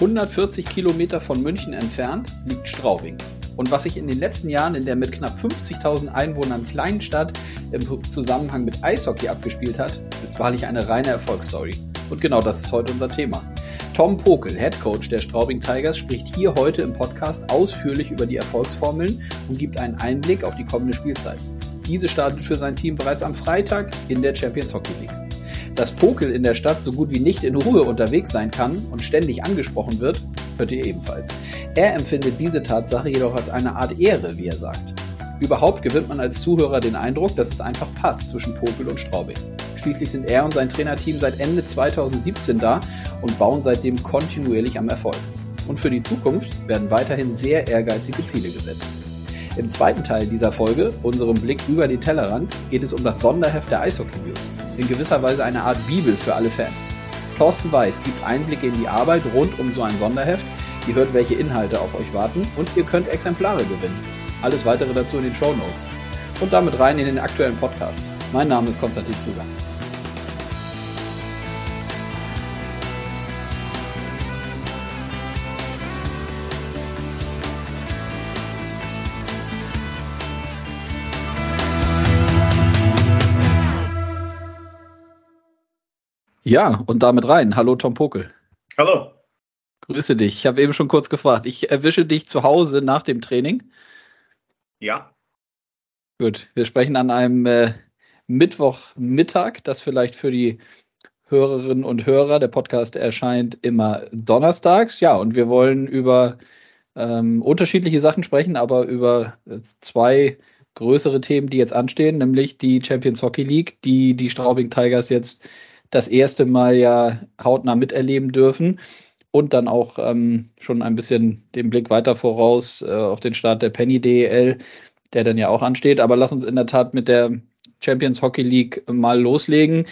140 Kilometer von München entfernt liegt Straubing. Und was sich in den letzten Jahren in der mit knapp 50.000 Einwohnern kleinen Stadt im Zusammenhang mit Eishockey abgespielt hat, ist wahrlich eine reine Erfolgsstory. Und genau das ist heute unser Thema. Tom Pokel, Head Coach der Straubing Tigers, spricht hier heute im Podcast ausführlich über die Erfolgsformeln und gibt einen Einblick auf die kommende Spielzeit. Diese startet für sein Team bereits am Freitag in der Champions Hockey League. Dass Pokel in der Stadt so gut wie nicht in Ruhe unterwegs sein kann und ständig angesprochen wird, hört ihr ebenfalls. Er empfindet diese Tatsache jedoch als eine Art Ehre, wie er sagt. Überhaupt gewinnt man als Zuhörer den Eindruck, dass es einfach passt zwischen Pokel und Straubing. Schließlich sind er und sein Trainerteam seit Ende 2017 da und bauen seitdem kontinuierlich am Erfolg. Und für die Zukunft werden weiterhin sehr ehrgeizige Ziele gesetzt. Im zweiten Teil dieser Folge, unserem Blick über den Tellerrand, geht es um das Sonderheft der Eishockey News in gewisser Weise eine Art Bibel für alle Fans. Thorsten Weiß gibt Einblicke in die Arbeit rund um so ein Sonderheft. Ihr hört, welche Inhalte auf euch warten und ihr könnt Exemplare gewinnen. Alles weitere dazu in den Show Notes. Und damit rein in den aktuellen Podcast. Mein Name ist Konstantin Krüger. Ja, und damit rein. Hallo Tom Pokel. Hallo. Grüße dich. Ich habe eben schon kurz gefragt. Ich erwische dich zu Hause nach dem Training. Ja. Gut, wir sprechen an einem äh, Mittwochmittag, das vielleicht für die Hörerinnen und Hörer, der Podcast erscheint immer donnerstags. Ja, und wir wollen über ähm, unterschiedliche Sachen sprechen, aber über äh, zwei größere Themen, die jetzt anstehen, nämlich die Champions Hockey League, die die Straubing Tigers jetzt das erste Mal ja hautnah miterleben dürfen und dann auch ähm, schon ein bisschen den Blick weiter voraus äh, auf den Start der Penny DEL, der dann ja auch ansteht. Aber lass uns in der Tat mit der Champions Hockey League mal loslegen.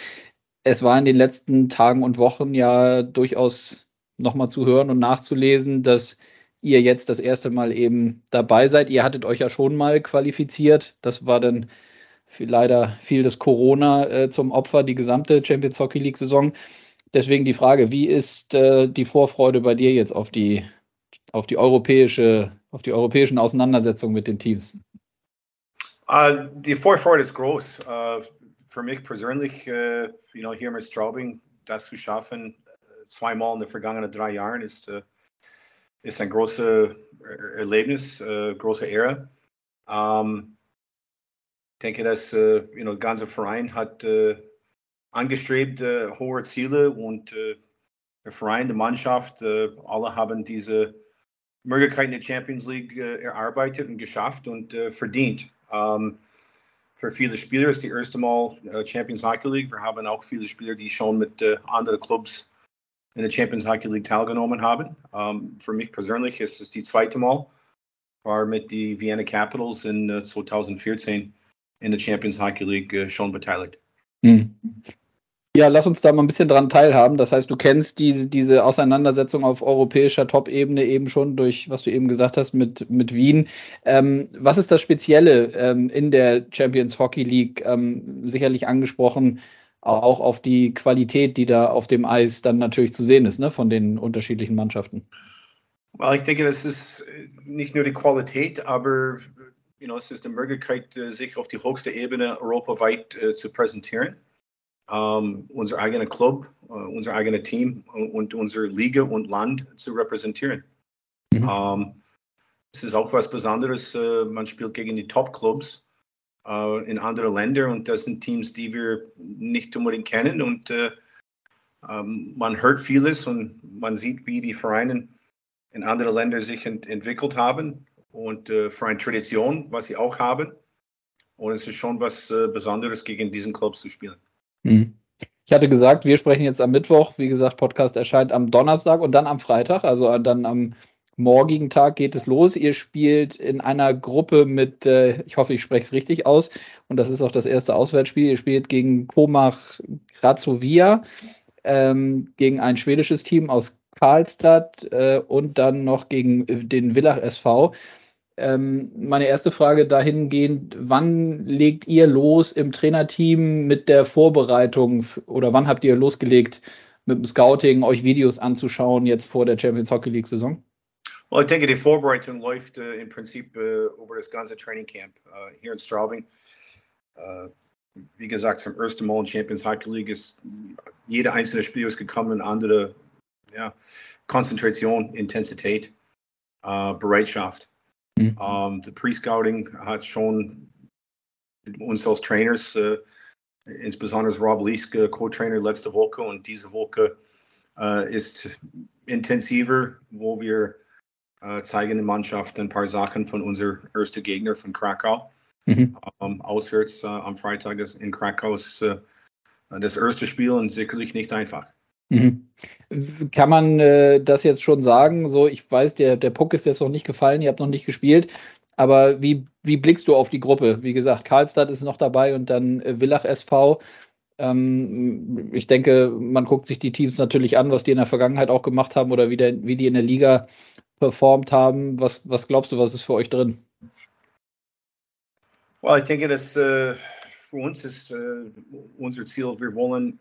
Es war in den letzten Tagen und Wochen ja durchaus nochmal zu hören und nachzulesen, dass ihr jetzt das erste Mal eben dabei seid. Ihr hattet euch ja schon mal qualifiziert. Das war dann leider fiel das Corona äh, zum Opfer, die gesamte Champions Hockey League-Saison. Deswegen die Frage, wie ist äh, die Vorfreude bei dir jetzt auf die, auf die europäische, auf die europäischen Auseinandersetzungen mit den Teams? Uh, die Vorfreude ist groß. Uh, für mich persönlich, uh, you know, hier mit Straubing, das zu schaffen, zweimal in den vergangenen drei Jahren, ist, ist ein großes Erlebnis, große Ehre. Um, ich denke, dass äh, you know, der ganze Verein hat äh, angestrebt äh, hohe Ziele und äh, der Verein, die Mannschaft, äh, alle haben diese Möglichkeiten der Champions League erarbeitet und geschafft und verdient. Ähm, für viele Spieler ist die erste Mal Champions Hockey League. Wir haben auch viele Spieler, die schon mit anderen Clubs in der Champions Hockey League teilgenommen haben. Ähm, für mich persönlich ist es die zweite Mal, war mit die Vienna Capitals in 2014 in der Champions Hockey League äh, schon beteiligt. Hm. Ja, lass uns da mal ein bisschen dran teilhaben. Das heißt, du kennst diese, diese Auseinandersetzung auf europäischer Top-Ebene eben schon durch, was du eben gesagt hast, mit, mit Wien. Ähm, was ist das Spezielle ähm, in der Champions Hockey League? Ähm, sicherlich angesprochen auch auf die Qualität, die da auf dem Eis dann natürlich zu sehen ist, ne, von den unterschiedlichen Mannschaften. Well, ich denke, das ist nicht nur die Qualität, aber you know, es ist eine Möglichkeit, äh, sich auf die höchste Ebene europaweit äh, zu präsentieren. Um, unser eigener Club, uh, unser eigenes Team und unsere Liga und Land zu repräsentieren. Mhm. Um, es ist auch was Besonderes. Uh, man spielt gegen die Top-Clubs uh, in anderen Ländern und das sind Teams, die wir nicht unbedingt kennen und um, man hört vieles und man sieht, wie die Vereine in anderen Ländern sich ent entwickelt haben und äh, für eine Tradition, was sie auch haben. Und es ist schon was äh, Besonderes, gegen diesen Club zu spielen. Mhm. Ich hatte gesagt, wir sprechen jetzt am Mittwoch. Wie gesagt, Podcast erscheint am Donnerstag und dann am Freitag, also dann am morgigen Tag geht es los. Ihr spielt in einer Gruppe mit, äh, ich hoffe, ich spreche es richtig aus, und das ist auch das erste Auswärtsspiel. Ihr spielt gegen Komach Grazovia, ähm, gegen ein schwedisches Team aus Karlstadt äh, und dann noch gegen den Villach SV. Ähm, meine erste Frage dahingehend, wann legt ihr los im Trainerteam mit der Vorbereitung oder wann habt ihr losgelegt mit dem Scouting, euch Videos anzuschauen jetzt vor der Champions Hockey League Saison? Well, ich denke, die Vorbereitung läuft äh, im Prinzip äh, über das ganze Training Camp äh, hier in Straubing. Äh, wie gesagt, zum ersten Mal in Champions Hockey League ist jeder einzelne Spieler ist gekommen, andere ja, Konzentration, Intensität, äh, Bereitschaft. Mhm. Ähm, the Pre-Scouting hat schon uns als Trainers, äh, insbesondere Rob Lieske, Co-Trainer letzte Woche und diese Woche äh, ist intensiver, wo wir äh, zeigen der Mannschaft ein paar Sachen von unserem ersten Gegner von Krakau. Mhm. Ähm, auswärts äh, am Freitag in Krakau ist, äh, das erste Spiel und sicherlich nicht einfach. Mhm. Kann man äh, das jetzt schon sagen? So, ich weiß, der, der Puck ist jetzt noch nicht gefallen, ihr habt noch nicht gespielt. Aber wie, wie blickst du auf die Gruppe? Wie gesagt, Karlstadt ist noch dabei und dann äh, Villach SV. Ähm, ich denke, man guckt sich die Teams natürlich an, was die in der Vergangenheit auch gemacht haben oder wie, der, wie die in der Liga performt haben. Was, was glaubst du, was ist für euch drin? Well, ich denke, dass äh, für uns ist äh, unser Ziel, wir wollen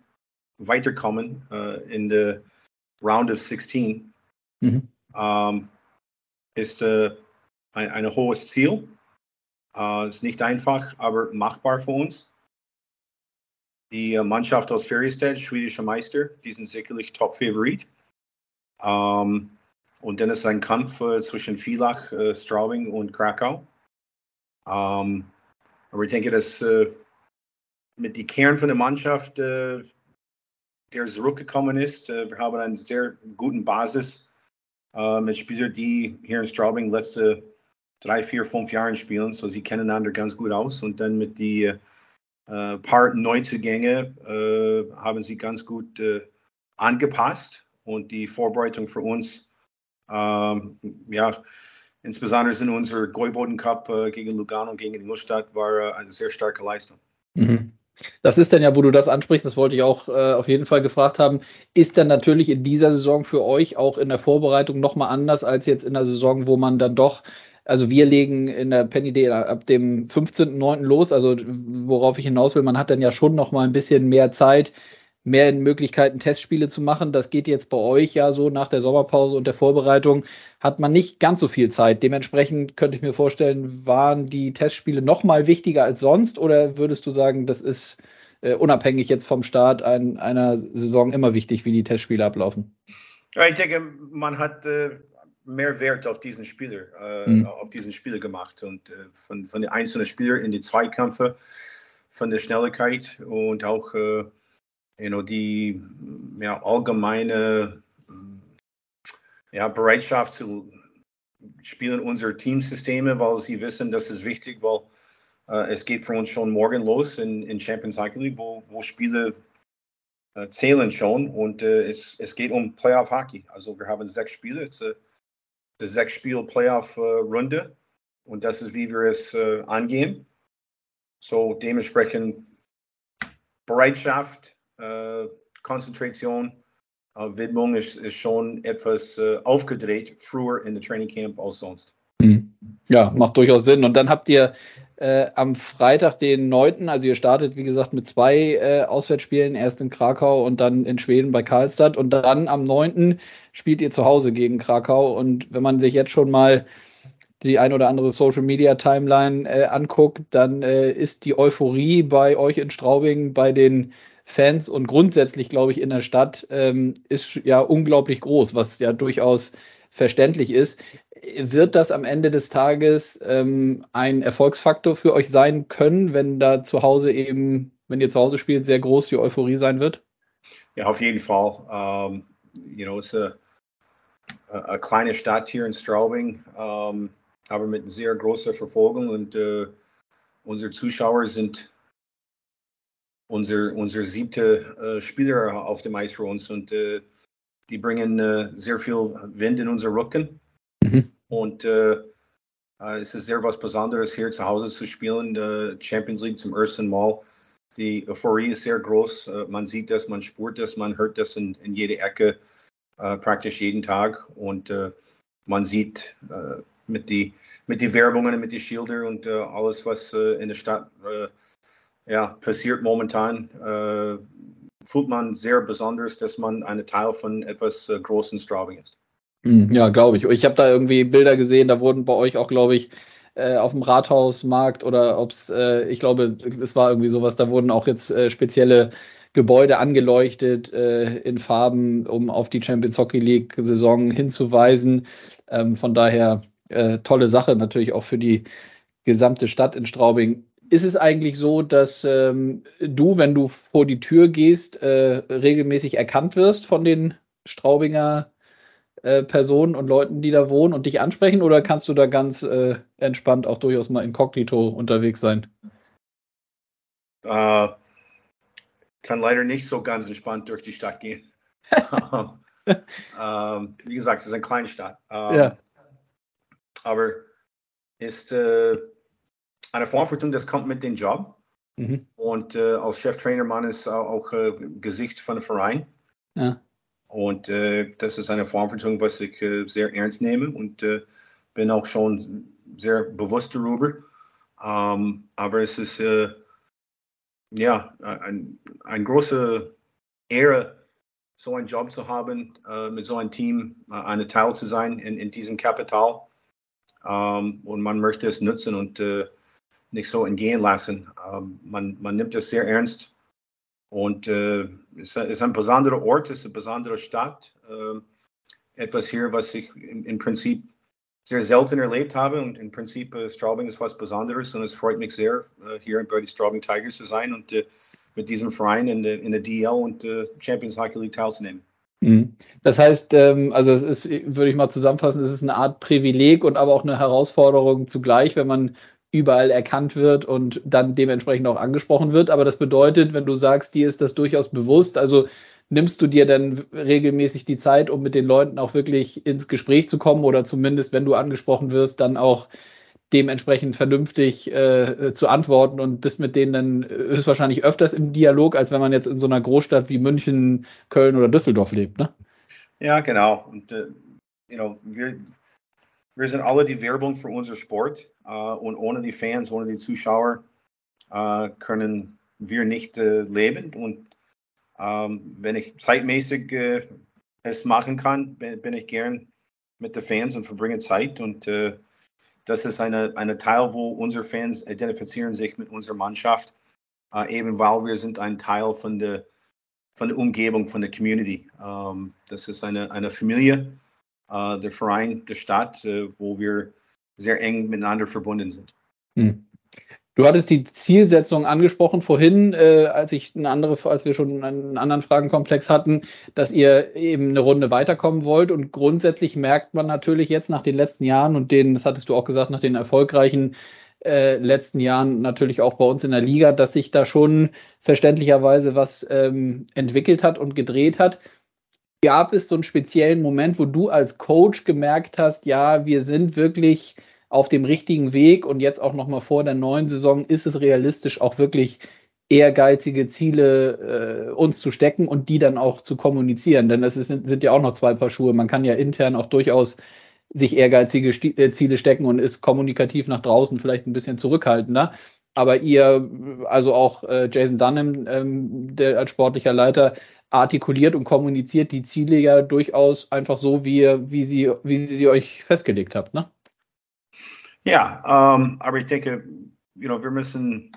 weiterkommen äh, in der Round of 16. Mhm. Ähm, ist äh, ein, ein hohes Ziel. Äh, ist nicht einfach, aber machbar für uns. Die äh, Mannschaft aus Feriestedt, schwedischer Meister, die sind sicherlich Top-Favorit. Ähm, und dann ist ein Kampf äh, zwischen Villach, äh, Straubing und Krakau. Ähm, aber ich denke, dass mit dem Kern von der Mannschaft, äh, der zurückgekommen ist, äh, wir haben eine sehr gute Basis äh, mit Spielern, die hier in Straubing letzte drei, vier, fünf Jahren spielen, so sie kennen einander ganz gut aus. Und dann mit den äh, paar Neuzugänge äh, haben sie ganz gut äh, angepasst und die Vorbereitung für uns, ähm, ja, insbesondere in unser Gäuboden Cup äh, gegen Lugano gegen Ingolstadt war äh, eine sehr starke Leistung. Mhm. Das ist dann ja, wo du das ansprichst, das wollte ich auch äh, auf jeden Fall gefragt haben, ist dann natürlich in dieser Saison für euch auch in der Vorbereitung nochmal anders als jetzt in der Saison, wo man dann doch also wir legen in der Penny Day ab dem 15.09. los. Also worauf ich hinaus will, man hat dann ja schon noch mal ein bisschen mehr Zeit, mehr Möglichkeiten, Testspiele zu machen. Das geht jetzt bei euch ja so nach der Sommerpause und der Vorbereitung hat man nicht ganz so viel Zeit. Dementsprechend könnte ich mir vorstellen, waren die Testspiele noch mal wichtiger als sonst oder würdest du sagen, das ist äh, unabhängig jetzt vom Start ein, einer Saison immer wichtig, wie die Testspiele ablaufen? Ja, ich denke, man hat äh, mehr Wert auf diesen Spieler, äh, mhm. auf diesen Spieler gemacht und äh, von, von den einzelnen Spielern in die Zweikämpfe, von der Schnelligkeit und auch äh, you know, die ja, allgemeine ja, Bereitschaft zu spielen unsere Teamsysteme, weil sie wissen, das ist wichtig, weil äh, es geht für uns schon morgen los in, in Champions Hockey League, wo, wo Spiele äh, zählen schon und äh, es, es geht um Playoff Hockey. Also wir haben sechs Spiele, es ist eine sechs Spiel Playoff Runde und das ist, wie wir es äh, angehen. So dementsprechend Bereitschaft, äh, Konzentration, äh, Widmung ist, ist schon etwas äh, aufgedreht, früher in der Training Camp als sonst. Mhm. Ja, macht durchaus Sinn. Und dann habt ihr äh, am Freitag, den 9., also ihr startet, wie gesagt, mit zwei äh, Auswärtsspielen, erst in Krakau und dann in Schweden bei Karlstadt. Und dann am 9. spielt ihr zu Hause gegen Krakau. Und wenn man sich jetzt schon mal die ein oder andere Social Media Timeline äh, anguckt, dann äh, ist die Euphorie bei euch in Straubing, bei den Fans und grundsätzlich, glaube ich, in der Stadt ähm, ist ja unglaublich groß, was ja durchaus verständlich ist. Wird das am Ende des Tages ähm, ein Erfolgsfaktor für euch sein können, wenn da zu Hause eben, wenn ihr zu Hause spielt, sehr groß die Euphorie sein wird? Ja, auf jeden Fall. Um, you know, es ist eine kleine Stadt hier in Straubing, um, aber mit sehr großer Verfolgung und uh, unsere Zuschauer sind unser, unser siebte äh, Spieler auf dem Eis für uns und äh, die bringen äh, sehr viel Wind in unser Rücken. Mhm. Und äh, äh, es ist sehr was Besonderes hier zu Hause zu spielen, äh, Champions League zum ersten Mal. Die Euphorie ist sehr groß. man sieht das, man spürt das, man hört das in, in jede Ecke, praktisch jeden Tag. Und man sieht mit die mit die Werbungen, mit die Schilder und alles, was in der Stadt ja, passiert momentan, äh, fühlt man sehr besonders, dass man ein Teil von etwas äh, Großen Straubing ist. Hm, ja, glaube ich. Ich habe da irgendwie Bilder gesehen, da wurden bei euch auch, glaube ich, äh, auf dem Rathausmarkt oder ob es, äh, ich glaube, es war irgendwie sowas, da wurden auch jetzt äh, spezielle Gebäude angeleuchtet äh, in Farben, um auf die Champions Hockey League Saison hinzuweisen. Ähm, von daher äh, tolle Sache natürlich auch für die gesamte Stadt in Straubing. Ist es eigentlich so, dass ähm, du, wenn du vor die Tür gehst, äh, regelmäßig erkannt wirst von den Straubinger äh, Personen und Leuten, die da wohnen und dich ansprechen? Oder kannst du da ganz äh, entspannt auch durchaus mal inkognito unterwegs sein? Uh, kann leider nicht so ganz entspannt durch die Stadt gehen. ähm, wie gesagt, es ist eine kleine Stadt. Ähm, ja. Aber ist äh, eine Verantwortung, das kommt mit dem Job. Mhm. Und äh, als Cheftrainer, man ist auch äh, Gesicht von dem Verein. Ja. Und äh, das ist eine Verantwortung, was ich äh, sehr ernst nehme und äh, bin auch schon sehr bewusst darüber. Ähm, aber es ist äh, ja ein, ein große Ehre, so einen Job zu haben, äh, mit so einem Team äh, eine Teil zu sein in, in diesem Kapital. Ähm, und man möchte es nutzen und nicht so entgehen lassen. Ähm, man, man nimmt es sehr ernst und äh, es ist ein besonderer Ort, es ist eine besondere Stadt. Äh, etwas hier, was ich im, im, Prinzip sehr selten erlebt habe. Und im Prinzip äh, Straubing ist was Besonderes und es freut mich sehr, äh, hier bei den Straubing Tigers zu sein und äh, mit diesem Verein in der, in der DL und äh, Champions Hockey League teilzunehmen. Mhm. Das heißt, ähm, also es ist, würde ich mal zusammenfassen, es ist eine Art Privileg und aber auch eine Herausforderung zugleich, wenn man überall erkannt wird und dann dementsprechend auch angesprochen wird. Aber das bedeutet, wenn du sagst, dir ist das durchaus bewusst, also nimmst du dir dann regelmäßig die Zeit, um mit den Leuten auch wirklich ins Gespräch zu kommen oder zumindest, wenn du angesprochen wirst, dann auch dementsprechend vernünftig äh, zu antworten und bist mit denen dann höchstwahrscheinlich öfters im Dialog, als wenn man jetzt in so einer Großstadt wie München, Köln oder Düsseldorf lebt, ne? Ja, genau. Und uh, you know, wir, wir sind alle die Werbung für unser Sport uh, und ohne die Fans, ohne die Zuschauer uh, können wir nicht uh, leben. Und ähm, wenn ich zeitmäßig es machen kann, bin, ich gern mit den Fans und verbringe Zeit. Und das ist eine, eine Teil, wo unsere Fans identifizieren sich mit unserer Mannschaft, eben weil wir sind ein Teil von der von der Umgebung, von der Community. Ähm, das ist eine, eine Familie äh, der Verein, der Stadt, äh, wo wir sehr eng miteinander verbunden sind. Hm. Du hattest die Zielsetzung angesprochen vorhin, äh, als ich eine andere, als wir schon einen anderen Fragenkomplex hatten, dass ihr eben eine Runde weiterkommen wollt. Und grundsätzlich merkt man natürlich jetzt nach den letzten Jahren und den, das hattest du auch gesagt, nach den erfolgreichen äh, letzten Jahren natürlich auch bei uns in der Liga, dass sich da schon verständlicherweise was ähm, entwickelt hat und gedreht hat gab es so einen speziellen Moment, wo du als Coach gemerkt hast, ja, wir sind wirklich auf dem richtigen Weg und jetzt auch noch mal vor der neuen Saison ist es realistisch, auch wirklich ehrgeizige Ziele äh, uns zu stecken und die dann auch zu kommunizieren. Denn das ist, sind ja auch noch zwei Paar Schuhe. Man kann ja intern auch durchaus sich ehrgeizige Sti äh, Ziele stecken und ist kommunikativ nach draußen vielleicht ein bisschen zurückhaltender. Aber ihr, also auch äh, Jason Dunham, ähm, der als sportlicher Leiter, artikuliert und kommuniziert die Ziele ja durchaus einfach so, wie, wie, sie, wie sie sie euch festgelegt habt, ne? Ja, ähm, aber ich denke, you know, wir müssen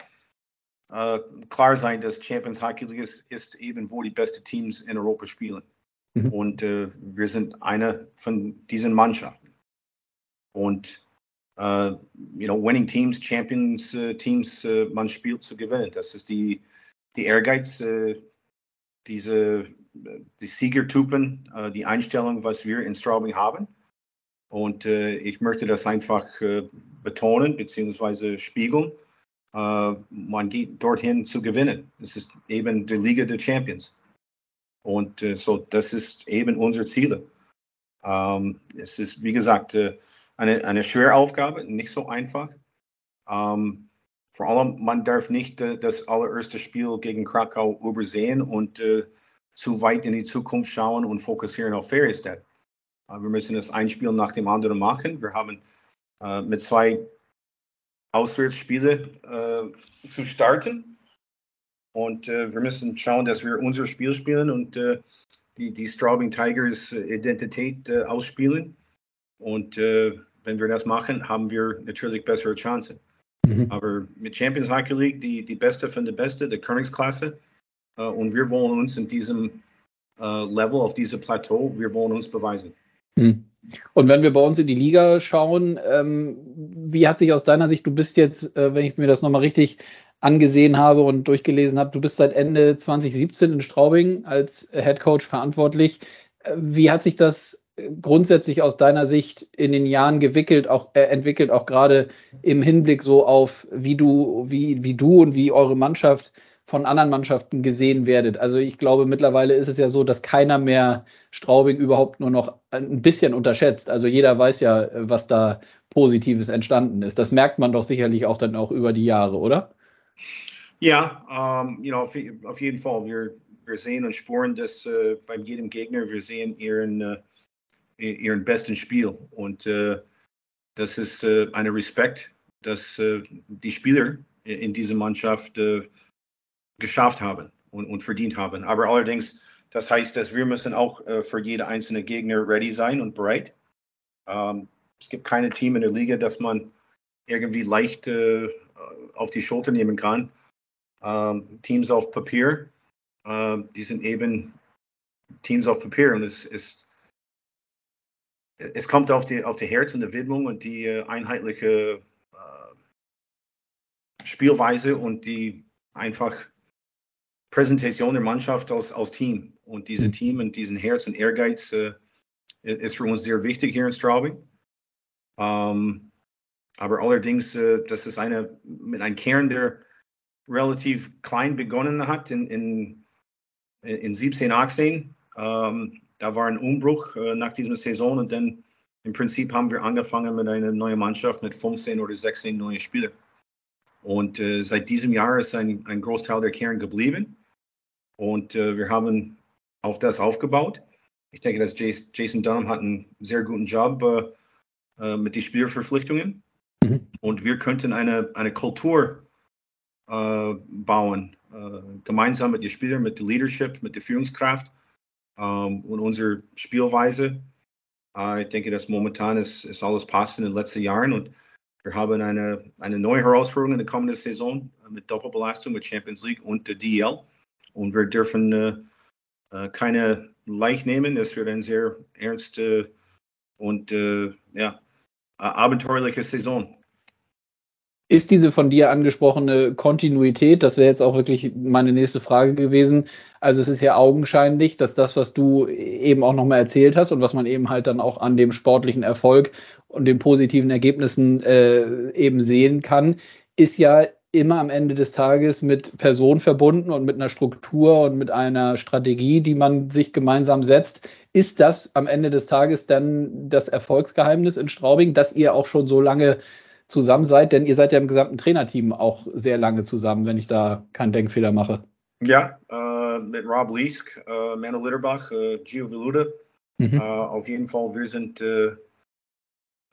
äh, klar sein, dass Champions Hockey League ist, ist, eben, wo die besten Teams in Europa spielen. Mhm. Und äh, wir sind eine von diesen Mannschaften. Und uh, you know, winning teams, Champions uh, Teams, uh, man spielt zu gewinnen. Das ist die, die Ehrgeiz, diese die Siegertypen, äh, die Einstellung, was wir in Straubing haben. Und äh, ich möchte das einfach äh, betonen bzw. spiegeln. Man geht dorthin zu gewinnen. Es ist eben die Liga der Champions. Und so, das ist eben unser Ziel. Ähm, es ist, wie gesagt, eine, eine schwere Aufgabe, nicht so einfach. Ähm, vor allem, man darf nicht äh, das allererste Spiel gegen Krakau übersehen und äh, zu weit in die Zukunft schauen und fokussieren auf Feriestadt. Äh, wir müssen das ein Spiel nach dem anderen machen. Wir haben äh, mit zwei Auswärtsspielen äh, zu starten. Und äh, wir müssen schauen, dass wir unser Spiel spielen und die, die Straubing Tigers Identität ausspielen. Und wenn wir das machen, haben wir natürlich bessere Chancen. Mhm. Aber mit Champions Hockey League, die, die Beste von der Beste, der Königsklasse. Äh, und wir wollen uns in diesem äh, Level, auf diesem Plateau, wir wollen uns beweisen. Mhm. Und wenn wir bei uns in die Liga schauen, ähm, wie hat sich aus deiner Sicht, du bist jetzt, äh, wenn ich mir das nochmal richtig angesehen habe und durchgelesen habe, du bist seit Ende 2017 in Straubing als Head Coach verantwortlich. Äh, wie hat sich das grundsätzlich aus deiner Sicht in den Jahren gewickelt, auch äh, entwickelt, auch gerade im Hinblick so auf, wie du, wie, wie du und wie eure Mannschaft von anderen Mannschaften gesehen werdet. Also ich glaube, mittlerweile ist es ja so, dass keiner mehr Straubing überhaupt nur noch ein bisschen unterschätzt. Also jeder weiß ja, was da Positives entstanden ist. Das merkt man doch sicherlich auch dann auch über die Jahre, oder? Ja, um, you know, auf, auf, jeden Fall. Wir, wir sehen und spüren das uh, bei jedem Gegner. Wir sehen ihren, uh, ihren besten Spiel. Und uh, das ist ein Respekt, dass die Spieler in dieser Mannschaft geschafft haben und, und verdient haben. Aber allerdings, das heißt, dass wir müssen auch äh, für jede einzelne Gegner ready sein und bereit. Ähm, es gibt keine Team in der Liga, das man irgendwie leicht äh, auf die Schulter nehmen kann. Ähm, Teams auf Papier, äh, die sind eben Teams auf Papier und es ist es kommt auf die, auf die Herz und die Widmung und die äh, einheitliche äh, Spielweise und die einfach Präsentation der Mannschaft als, als Team. Und diese mhm. Team und diesen Herz und Ehrgeiz äh, ist für uns sehr wichtig hier in Straubing. Ähm, aber allerdings, äh, das ist eine mit einem Kern, der relativ klein begonnen hat in, in, in 17, 18. Ähm, da war ein Umbruch äh, nach dieser Saison und dann im Prinzip haben wir angefangen mit einer neuen Mannschaft mit 15 oder 16 neuen Spielern. Und äh, seit diesem Jahr ist ein, ein Großteil der Kern geblieben. Und äh, wir haben auf das aufgebaut. Ich denke, dass Jason Dunham hat einen sehr guten Job äh, äh, mit den Spielverpflichtungen. Mhm. Und wir könnten eine, eine Kultur äh, bauen, äh, gemeinsam mit den Spielern, mit der Leadership, mit der Führungskraft ähm, und unserer Spielweise. Äh, ich denke, dass momentan ist, ist alles passt in den letzten Jahren und wir haben eine, eine neue Herausforderung in der kommenden Saison mit Doppelbelastung mit Champions League und der DL. Und wir dürfen äh, äh, keine leicht nehmen. Es wird eine sehr ernste und äh, ja, abenteuerliche Saison. Ist diese von dir angesprochene Kontinuität, das wäre jetzt auch wirklich meine nächste Frage gewesen. Also es ist ja augenscheinlich, dass das, was du eben auch nochmal erzählt hast und was man eben halt dann auch an dem sportlichen Erfolg und den positiven Ergebnissen äh, eben sehen kann, ist ja immer am Ende des Tages mit Personen verbunden und mit einer Struktur und mit einer Strategie, die man sich gemeinsam setzt. Ist das am Ende des Tages dann das Erfolgsgeheimnis in Straubing, dass ihr auch schon so lange zusammen seid? Denn ihr seid ja im gesamten Trainerteam auch sehr lange zusammen, wenn ich da keinen Denkfehler mache. Ja, äh, mit Rob Liesk, äh, Manu Litterbach, äh, Gio Veluda. Mhm. Äh, auf jeden Fall, wir sind äh,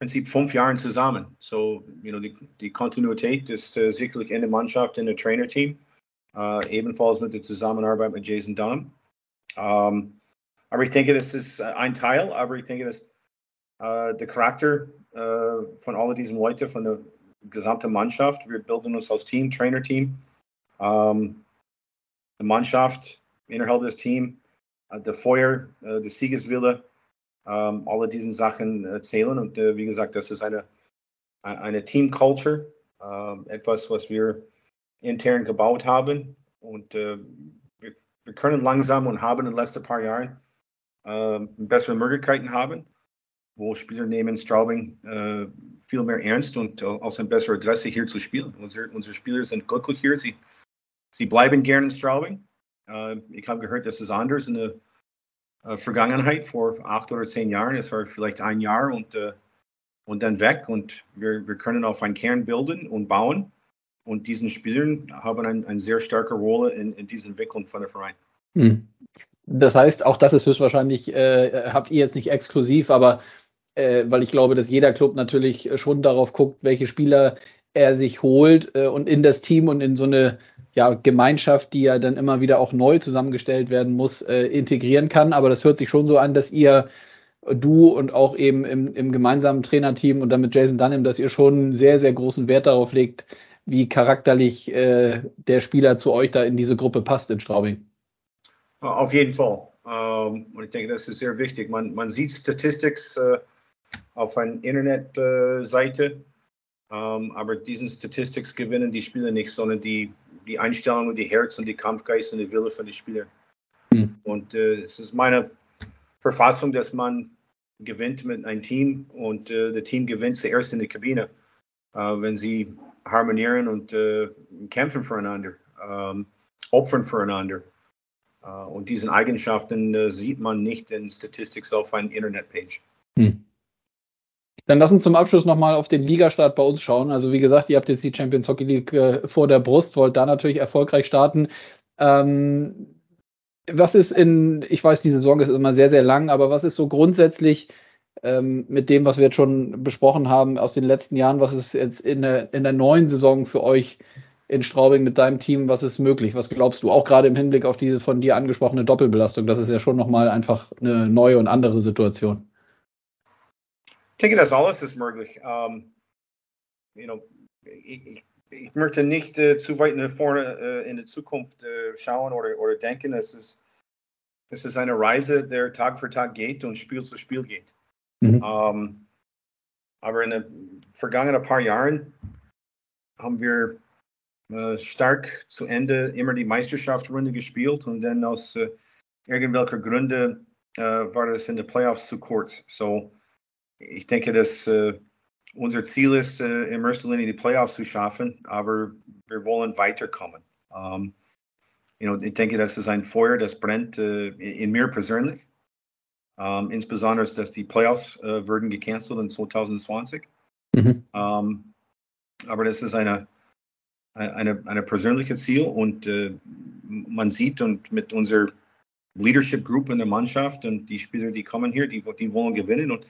Prinzip fünf Jahren zusammen. So, you know, die, die Kontinuität ist äh, sicherlich in der Mannschaft, in der Trainerteam. Ebenfalls mit der Zusammenarbeit mit Jason Dunham. Ähm, aber ich denke, das ist ein Teil, aber ich denke, dass der Charakter von all diesen Leuten, von der gesamten Mannschaft, wir bilden uns als Team, Trainerteam, ähm, die Mannschaft innerhalb des Teams, äh, der Feuer, der Siegeswille, ähm, alle diesen Sachen erzählen. Und äh, wie gesagt, das ist eine, eine Team Culture, äh, etwas, was wir intern gebaut haben. Und äh, wir, wir, können langsam und haben in den letzten paar Jahren bessere Möglichkeiten haben, wo Spieler nehmen Straubing äh, viel mehr ernst und äh, als eine bessere Adresse hier zu spielen. Unsere, unsere Spieler sind glücklich hier. Sie, sie bleiben gerne in Straubing. Äh, ich habe gehört, das ist anders in der äh, Vergangenheit vor acht oder zehn Jahren. Es war vielleicht ein Jahr und, äh, und dann weg. Und wir, wir können auf einen Kern bilden und bauen. Und diesen Spielern haben eine ein sehr starke Rolle in, in dieser Entwicklung von der Verein. Hm. Das heißt, auch das ist höchstwahrscheinlich, äh, habt ihr jetzt nicht exklusiv, aber äh, weil ich glaube, dass jeder Club natürlich schon darauf guckt, welche Spieler er sich holt äh, und in das Team und in so eine ja, Gemeinschaft, die ja dann immer wieder auch neu zusammengestellt werden muss, äh, integrieren kann. Aber das hört sich schon so an, dass ihr, du und auch eben im, im gemeinsamen Trainerteam und dann mit Jason Dunham, dass ihr schon sehr, sehr großen Wert darauf legt, wie charakterlich äh, der Spieler zu euch da in diese Gruppe passt in Straubing. Auf jeden Fall. Ähm, und ich denke, das ist sehr wichtig. Man, man sieht Statistiken äh, auf einer Internetseite, ähm, aber diesen Statistiken gewinnen die Spieler nicht, sondern die, die Einstellung und die Herz und die Kampfgeist und die Wille von den Spielern. Mhm. Und äh, es ist meine Verfassung, dass man gewinnt mit einem Team und äh, das Team gewinnt zuerst in der Kabine, äh, wenn sie harmonieren und äh, kämpfen füreinander, ähm, opfern füreinander. Äh, und diese Eigenschaften äh, sieht man nicht in Statistics auf einer Internetpage. Hm. Dann lass uns zum Abschluss nochmal auf den Ligastart bei uns schauen. Also wie gesagt, ihr habt jetzt die Champions Hockey League äh, vor der Brust, wollt da natürlich erfolgreich starten. Ähm, was ist in, ich weiß, die Saison ist immer sehr, sehr lang, aber was ist so grundsätzlich ähm, mit dem, was wir jetzt schon besprochen haben aus den letzten Jahren, was ist jetzt in der, in der neuen Saison für euch in Straubing mit deinem Team, was ist möglich? Was glaubst du? Auch gerade im Hinblick auf diese von dir angesprochene Doppelbelastung, das ist ja schon nochmal einfach eine neue und andere Situation. Ich denke, das alles ist möglich. Um, ähm, you know, ich, ich, möchte nicht äh, zu weit nach vorne äh, in die Zukunft äh, schauen oder, oder denken. Es ist, es ist eine Reise, der Tag für Tag geht und Spiel zu Spiel geht. Mhm. Um, ähm, aber in den vergangenen paar Jahren haben wir äh, stark zu Ende immer die Meisterschaftsrunde gespielt und dann aus äh, irgendwelchen Gründen äh, war das in den Playoffs zu kurz. So, ich denke, dass äh, unser Ziel ist, äh, in erster Linie die Playoffs zu schaffen, aber wir wollen weiterkommen. Um, ähm, you know, ich denke, das ist ein Feuer, das brennt äh, in mir persönlich. Um, ähm, insbesondere, dass die Playoffs äh, würden gecancelt in 2020. Mhm. Um, ähm, aber das ist eine eine, eine persönliche Ziel und äh, man sieht und mit unserer Leadership Group in der Mannschaft und die Spieler, die kommen hier, die, die wollen gewinnen und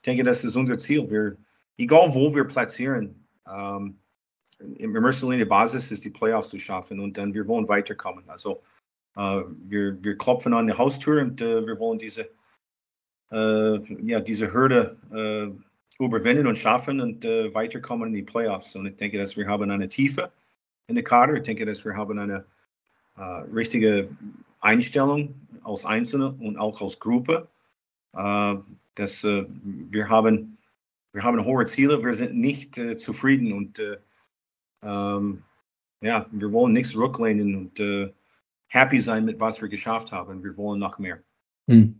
ich denke, das ist unser Ziel. Wir, egal wo wir platzieren, ähm, in erster Linie Basis ist die Playoffs zu schaffen und dann wir wollen weiterkommen. Also äh, wir, wir klopfen an die Haustür und äh, wir wollen diese, äh, ja, diese Hürde überwinden und schaffen und weiterkommen in die Playoffs. Und ich denke, dass wir haben eine Tiefe in der Kader. Ich denke, dass wir haben eine richtige Einstellung als Einzelne und auch als Gruppe. Dass äh, wir haben wir haben hohe Ziele, wir sind nicht äh, zufrieden und äh, ähm, ja, wir wollen nichts rücklehnen und äh, happy sein mit was wir geschafft haben. Wir wollen noch mehr. Hm.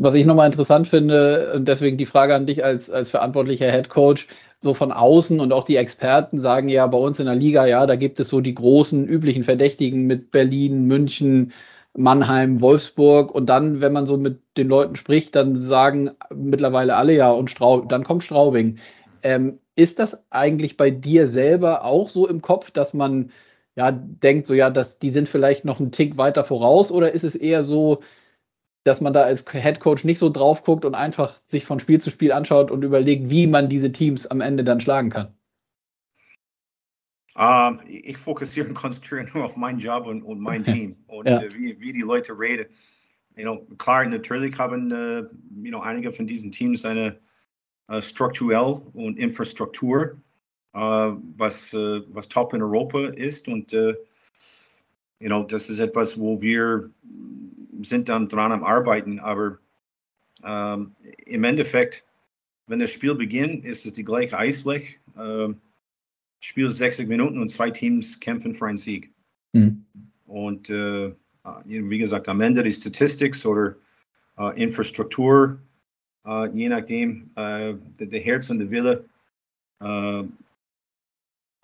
Was ich nochmal interessant finde, und deswegen die Frage an dich als, als verantwortlicher Head Coach, so von außen und auch die Experten sagen ja bei uns in der Liga, ja, da gibt es so die großen üblichen Verdächtigen mit Berlin, München, Mannheim, Wolfsburg und dann, wenn man so mit den Leuten spricht, dann sagen mittlerweile alle ja und Straub, dann kommt Straubing. Ähm, ist das eigentlich bei dir selber auch so im Kopf, dass man ja denkt, so ja, dass die sind vielleicht noch einen Tick weiter voraus oder ist es eher so, dass man da als Head Coach nicht so drauf guckt und einfach sich von Spiel zu Spiel anschaut und überlegt, wie man diese Teams am Ende dann schlagen kann? Ähm, ich fokussiere und konzentriere nur auf meinen Job und, und mein Team und ja. uh, wie, wie die Leute reden. You know, klar, natürlich haben uh, you know, einige von diesen Teams eine uh, strukturell und Infrastruktur, was, was top in Europa ist und you know, das ist etwas, wo wir sind dann dran am Arbeiten, aber ähm, im Endeffekt, wenn das Spiel beginnt, ist es die gleiche Eisfläche. Ähm, Spiel 60 Minuten und zwei Teams kämpfen für einen Sieg. Mhm. Und äh, wie gesagt, am Ende die Statistik oder äh, Infrastruktur, äh, je nachdem, äh, der, der, Herz und der Wille, äh,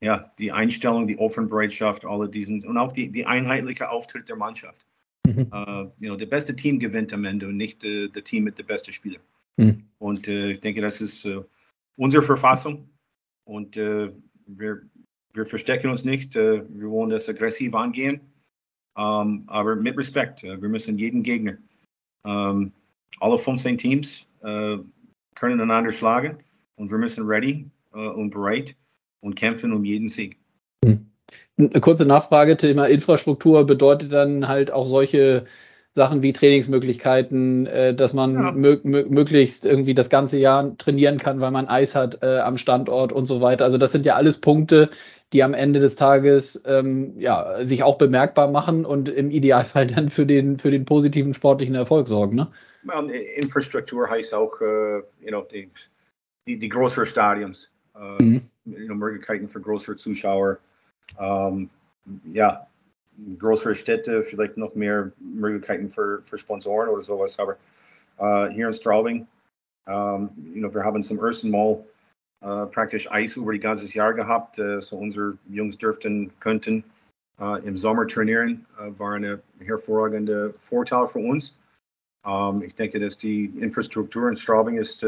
ja, die Einstellung, die Offenbereitschaft, alle diesen und auch die, die einheitliche Auftritt der Mannschaft. Mhm. Uh, you know, der beste Team gewinnt am Ende und nicht uh, der Team mit der besten Spieler. Mhm. Und uh, ich denke, das ist unsere Verfassung und wir, wir verstecken uns nicht. wir wollen das aggressiv angehen, um, aber mit Respekt. wir müssen jeden Gegner, um, alle 15 Teams können einander schlagen und wir müssen ready und bereit und kämpfen um jeden Sieg. Hm. Eine kurze Nachfrage, Thema Infrastruktur bedeutet dann halt auch solche Sachen wie Trainingsmöglichkeiten, äh, dass man ja. möglichst irgendwie das ganze Jahr trainieren kann, weil man Eis hat äh, am Standort und so weiter. Also das sind ja alles Punkte, die am Ende des Tages ähm, ja, sich auch bemerkbar machen und im Idealfall dann für den, für den positiven sportlichen Erfolg sorgen. Ne? Well, Infrastruktur heißt auch uh, you know, die, die, die größeren Stadions, uh, mhm. you know, Möglichkeiten für größere Zuschauer. Um, ja, größere Städte, vielleicht noch mehr Möglichkeiten für, für Sponsoren oder sowas. Aber uh, hier in Straubing, um, you know, wir haben zum ersten Mal uh, praktisch Eis über die ganze Jahr gehabt. Uh, so unsere Jungs dürften, könnten im Sommer trainieren. war eine hervorragende Vorteil für uns. Um, ich denke, dass die Infrastruktur in Straubing ist,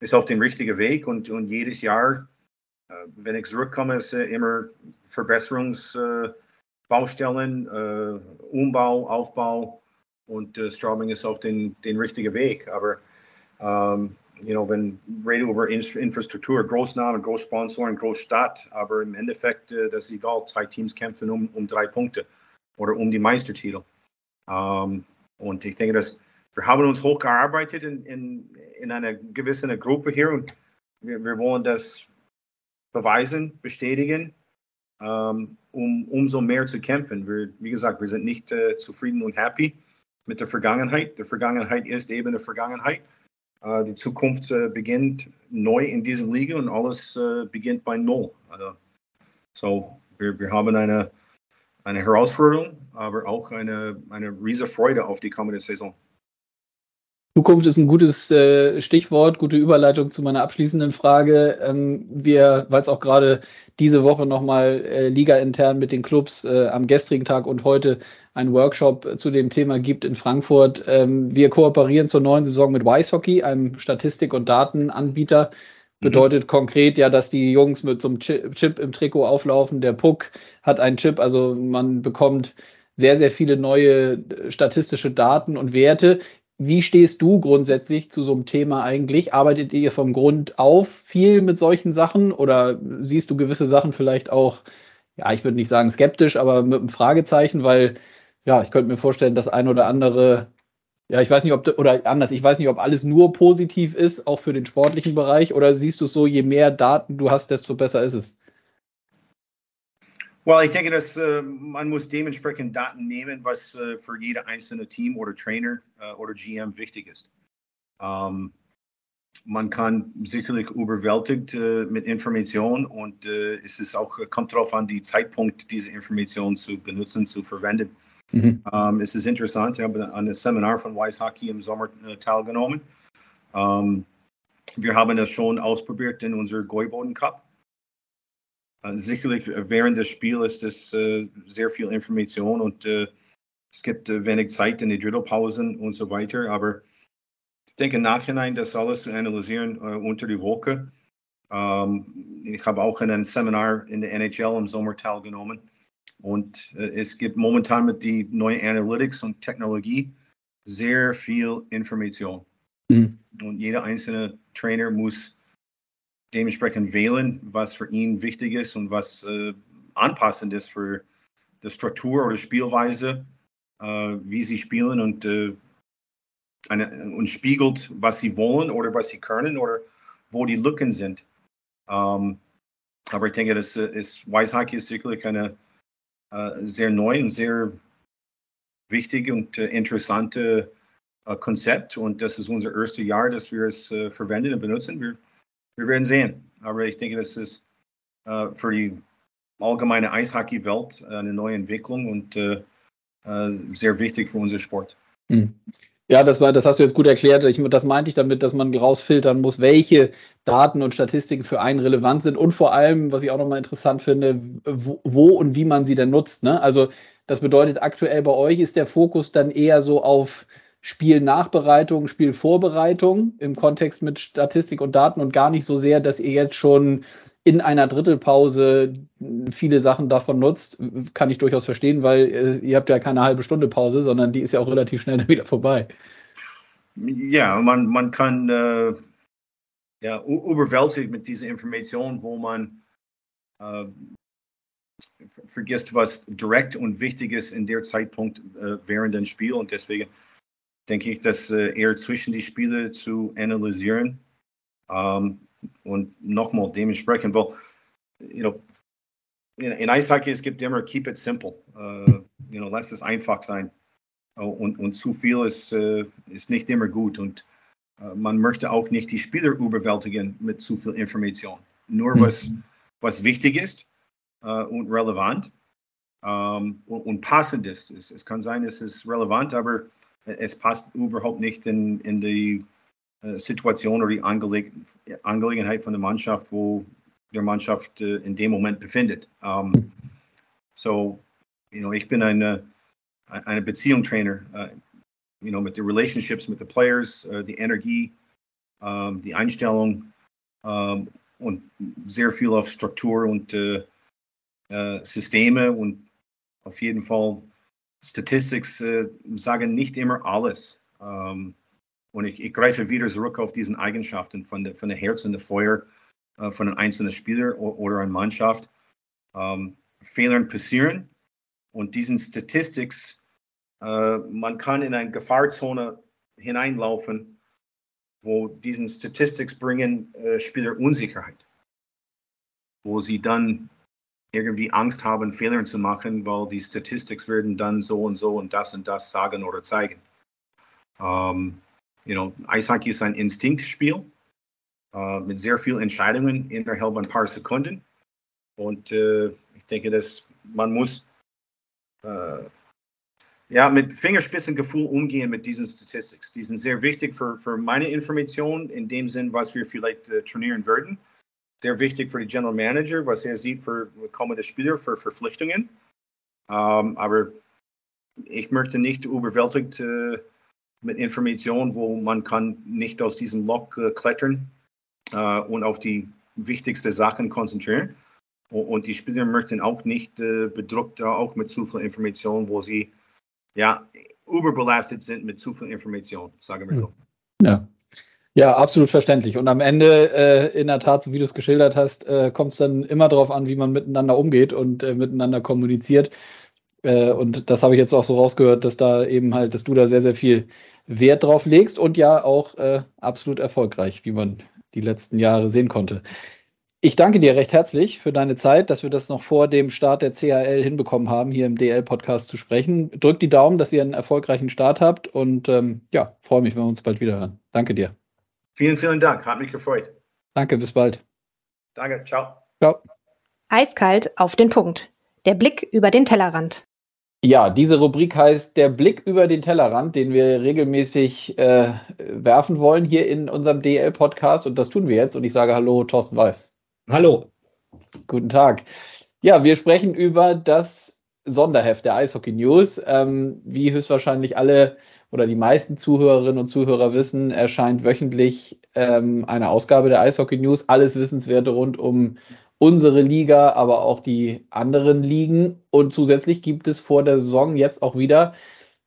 ist auf dem richtigen Weg und, und jedes Jahr, wenn ich zurückkomme, ist immer Verbesserungs- Baustellen, äh, Umbau, Aufbau und äh, Straubing ist auf den, den richtigen Weg. Aber ähm, you know, wenn rede über Infrastruktur, Großnamen, Großsponsoren, Großstadt, aber im Endeffekt, äh, das ist egal, zwei Teams kämpfen um, um drei Punkte oder um die Meistertitel. Ähm, und ich denke, dass wir haben uns hochgearbeitet in, in, in einer gewissen Gruppe hier und wir, wir wollen das beweisen, bestätigen um umso mehr zu kämpfen. Wir, wie gesagt, wir sind nicht äh, zufrieden und happy mit der Vergangenheit. Die Vergangenheit ist eben die Vergangenheit. Äh, die Zukunft äh, beginnt neu in diesem Liga und alles äh, beginnt bei Null. Also, so, wir, wir haben eine, eine Herausforderung, aber auch eine, eine riesige Freude auf die kommende Saison. Zukunft ist ein gutes äh, Stichwort, gute Überleitung zu meiner abschließenden Frage. Ähm, wir, weil es auch gerade diese Woche nochmal äh, liga-intern mit den Clubs äh, am gestrigen Tag und heute einen Workshop zu dem Thema gibt in Frankfurt. Ähm, wir kooperieren zur neuen Saison mit Wise Hockey, einem Statistik- und Datenanbieter. Mhm. Bedeutet mhm. konkret ja, dass die Jungs mit so einem Chip im Trikot auflaufen. Der Puck hat einen Chip, also man bekommt sehr, sehr viele neue äh, statistische Daten und Werte. Wie stehst du grundsätzlich zu so einem Thema eigentlich? Arbeitet ihr vom Grund auf viel mit solchen Sachen oder siehst du gewisse Sachen vielleicht auch, ja, ich würde nicht sagen skeptisch, aber mit einem Fragezeichen, weil ja, ich könnte mir vorstellen, dass ein oder andere, ja, ich weiß nicht, ob, oder anders, ich weiß nicht, ob alles nur positiv ist, auch für den sportlichen Bereich, oder siehst du es so, je mehr Daten du hast, desto besser ist es? Well, ich denke, dass äh, man muss dementsprechend Daten nehmen, was äh, für jede einzelne Team oder Trainer äh, oder GM wichtig ist. Ähm, man kann sicherlich überwältigt äh, mit Informationen und äh, es ist auch kommt darauf an, die Zeitpunkt diese Information zu benutzen, zu verwenden. Mhm. Ähm, es ist interessant. Ich habe an einem Seminar von Wise Hockey im Sommer äh, teilgenommen. Ähm, wir haben das schon ausprobiert in unserem Gäuboden Cup. Äh, sicherlich äh, während des Spiels ist es äh, sehr viel Information und es gibt wenig Zeit in die Drittelpausen und so weiter. Aber ich denke im Nachhinein, das alles zu analysieren unter die Woche. Ähm, ich habe auch in einem Seminar in der NHL im Sommer teilgenommen. Und es gibt momentan mit die neuen Analytics und Technologie sehr viel Information. Mhm. Und jeder einzelne Trainer muss dementsprechend wählen, was für ihn wichtig ist und was äh, anpassend ist für die Struktur oder Spielweise, äh, wie sie spielen und, äh, eine, und spiegelt, was sie wollen oder was sie können oder wo die Lücken sind. Ähm, aber ich denke, das ist, Wise Hockey ist sicherlich eine äh, sehr neu und sehr wichtige und äh, interessante äh, Konzept und das ist unser erstes Jahr, dass wir es verwenden und benutzen. Wir wir werden sehen. Aber ich denke, das ist äh, für die allgemeine Eishockey-Welt eine neue Entwicklung und äh, äh sehr wichtig für unseren Sport. Mhm. Ja, das war, das hast du jetzt gut erklärt. Ich, das meinte ich damit, dass man rausfiltern muss, welche Daten und Statistiken für einen relevant sind und vor allem, was ich auch nochmal interessant finde, wo, wo, und wie man sie denn nutzt. Ne? Also das bedeutet, aktuell bei euch ist der Fokus dann eher so auf Spielnachbereitung, Spielvorbereitung im Kontext mit Statistik und Daten und gar nicht so sehr, dass ihr jetzt schon in einer Drittelpause viele Sachen davon nutzt, kann ich durchaus verstehen, weil äh, ihr habt ja keine halbe Stunde Pause, sondern die ist ja auch relativ schnell wieder vorbei. Ja, man, man kann äh, ja, überwältigt mit dieser Information, wo man äh, vergisst, was direkt und wichtig ist in der Zeitpunkt äh, während dem Spiel. Und deswegen denke ich, dass äh, eher zwischen die Spiele zu analysieren ähm, und nochmal dementsprechend, weil, you know, in, in Eishockey, es gibt immer keep it simple. Uh, you know, lass es einfach sein. Uh, und, und zu viel ist, uh, ist nicht immer gut. Und man möchte auch nicht die Spieler überwältigen mit zu viel Information. Nur mhm. was, was wichtig ist und relevant um, und, und, passend ist. Es, es, kann sein, es ist relevant, aber es passt überhaupt nicht in, in die Situation oder die Angeleg Angelegenheit von der Mannschaft, wo der Mannschaft äh, in dem Moment befindet. Um, ähm, so, you know, ich bin eine, eine Beziehungstrainer, uh, you know, mit den Relationships mit den Players, uh, die Energie, um, ähm, die Einstellung um, ähm, und sehr viel auf Struktur und uh, Systeme und auf jeden Fall Statistics sagen nicht immer alles. und ich, ich, greife wieder zurück auf diesen Eigenschaften von der, von der Herz und der Feuer äh, von einem einzelnen Spieler oder einer Mannschaft. Ähm, Fehlern passieren und diesen Statistics, äh, man kann in eine Gefahrzone hineinlaufen, wo diesen Statistics bringen äh, Spieler Unsicherheit, wo sie dann irgendwie Angst haben, Fehler zu machen, weil die Statistics werden dann so und so und das und das sagen oder zeigen. Um, ähm, you know, Eishockey ist ein Instinktspiel äh, mit sehr vielen Entscheidungen innerhalb ein paar Sekunden. Und äh, ich denke, dass man muss äh, ja, mit Fingerspitzengefühl umgehen mit diesen Statistics. Die sind sehr wichtig für, für meine Information, in dem Sinn, was wir vielleicht trainieren würden. Sehr wichtig für den General Manager, was er sieht für kommende Spieler, für Verpflichtungen. Ähm, aber ich möchte nicht überwältigt äh, mit Informationen, wo man kann nicht aus diesem Loch äh, klettern äh, und auf die wichtigsten Sachen konzentrieren. Und, und die Spieler möchten auch nicht äh, bedruckt, auch mit zu viel Information, wo sie ja überbelastet sind mit zu viel Information, sagen wir so. Hm. Ja. Ja, absolut verständlich. Und am Ende, äh, in der Tat, so wie du es geschildert hast, äh, kommt es dann immer darauf an, wie man miteinander umgeht und äh, miteinander kommuniziert. Äh, und das habe ich jetzt auch so rausgehört, dass da eben halt, dass du da sehr, sehr viel Wert drauf legst und ja auch äh, absolut erfolgreich, wie man die letzten Jahre sehen konnte. Ich danke dir recht herzlich für deine Zeit, dass wir das noch vor dem Start der CHL hinbekommen haben, hier im DL-Podcast zu sprechen. Drück die Daumen, dass ihr einen erfolgreichen Start habt und ähm, ja, freue mich, wenn wir uns bald wieder hören. Danke dir. Vielen, vielen Dank. Hat mich gefreut. Danke, bis bald. Danke, ciao. Ciao. Eiskalt auf den Punkt. Der Blick über den Tellerrand. Ja, diese Rubrik heißt der Blick über den Tellerrand, den wir regelmäßig äh, werfen wollen hier in unserem DL-Podcast. Und das tun wir jetzt. Und ich sage Hallo, Thorsten Weiß. Hallo. Guten Tag. Ja, wir sprechen über das Sonderheft der Eishockey News. Ähm, wie höchstwahrscheinlich alle oder die meisten Zuhörerinnen und Zuhörer wissen, erscheint wöchentlich ähm, eine Ausgabe der Eishockey News. Alles Wissenswerte rund um unsere Liga, aber auch die anderen Ligen. Und zusätzlich gibt es vor der Saison jetzt auch wieder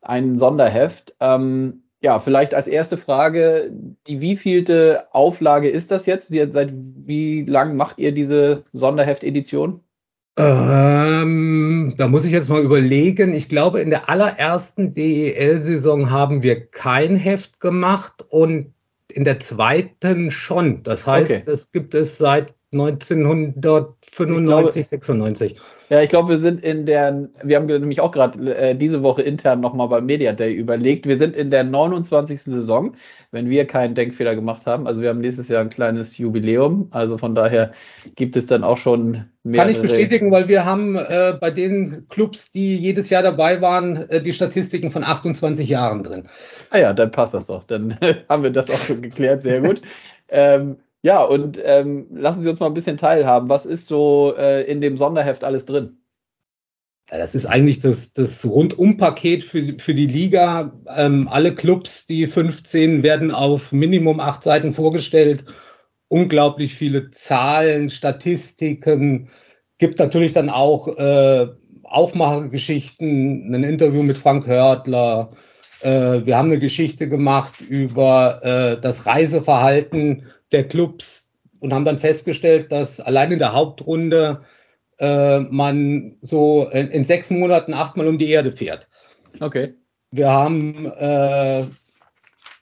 ein Sonderheft. Ähm, ja, vielleicht als erste Frage, die wievielte Auflage ist das jetzt? Seit wie lang macht ihr diese Sonderheft-Edition? Ähm, da muss ich jetzt mal überlegen. Ich glaube, in der allerersten DEL-Saison haben wir kein Heft gemacht und in der zweiten schon. Das heißt, okay. es gibt es seit 1995, 96. Ja, ich glaube, wir sind in der, wir haben nämlich auch gerade äh, diese Woche intern nochmal beim Media Day überlegt, wir sind in der 29. Saison, wenn wir keinen Denkfehler gemacht haben. Also wir haben nächstes Jahr ein kleines Jubiläum, also von daher gibt es dann auch schon mehr. Kann ich bestätigen, weil wir haben äh, bei den Clubs, die jedes Jahr dabei waren, äh, die Statistiken von 28 Jahren drin. Ah ja, dann passt das doch. Dann haben wir das auch schon geklärt, sehr gut. ähm, ja, und ähm, lassen Sie uns mal ein bisschen teilhaben. Was ist so äh, in dem Sonderheft alles drin? Ja, das ist eigentlich das, das Rundumpaket für, für die Liga. Ähm, alle Clubs, die 15, werden auf Minimum acht Seiten vorgestellt. Unglaublich viele Zahlen, Statistiken. Gibt natürlich dann auch äh, Aufmachergeschichten, ein Interview mit Frank Hörtler. Äh, wir haben eine Geschichte gemacht über äh, das Reiseverhalten der Clubs und haben dann festgestellt, dass allein in der Hauptrunde äh, man so in, in, sechs Monaten achtmal um die Erde fährt. Okay. Wir haben äh,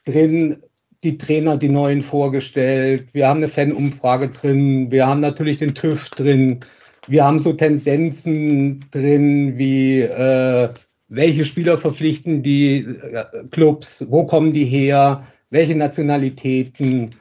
drin die Trainer, die neuen vorgestellt. Wir haben eine Fanumfrage drin. Wir haben natürlich den TÜV drin. Wir haben so Tendenzen drin, wie äh, welche Spieler verpflichten die äh, Clubs, wo kommen die her, welche Nationalitäten.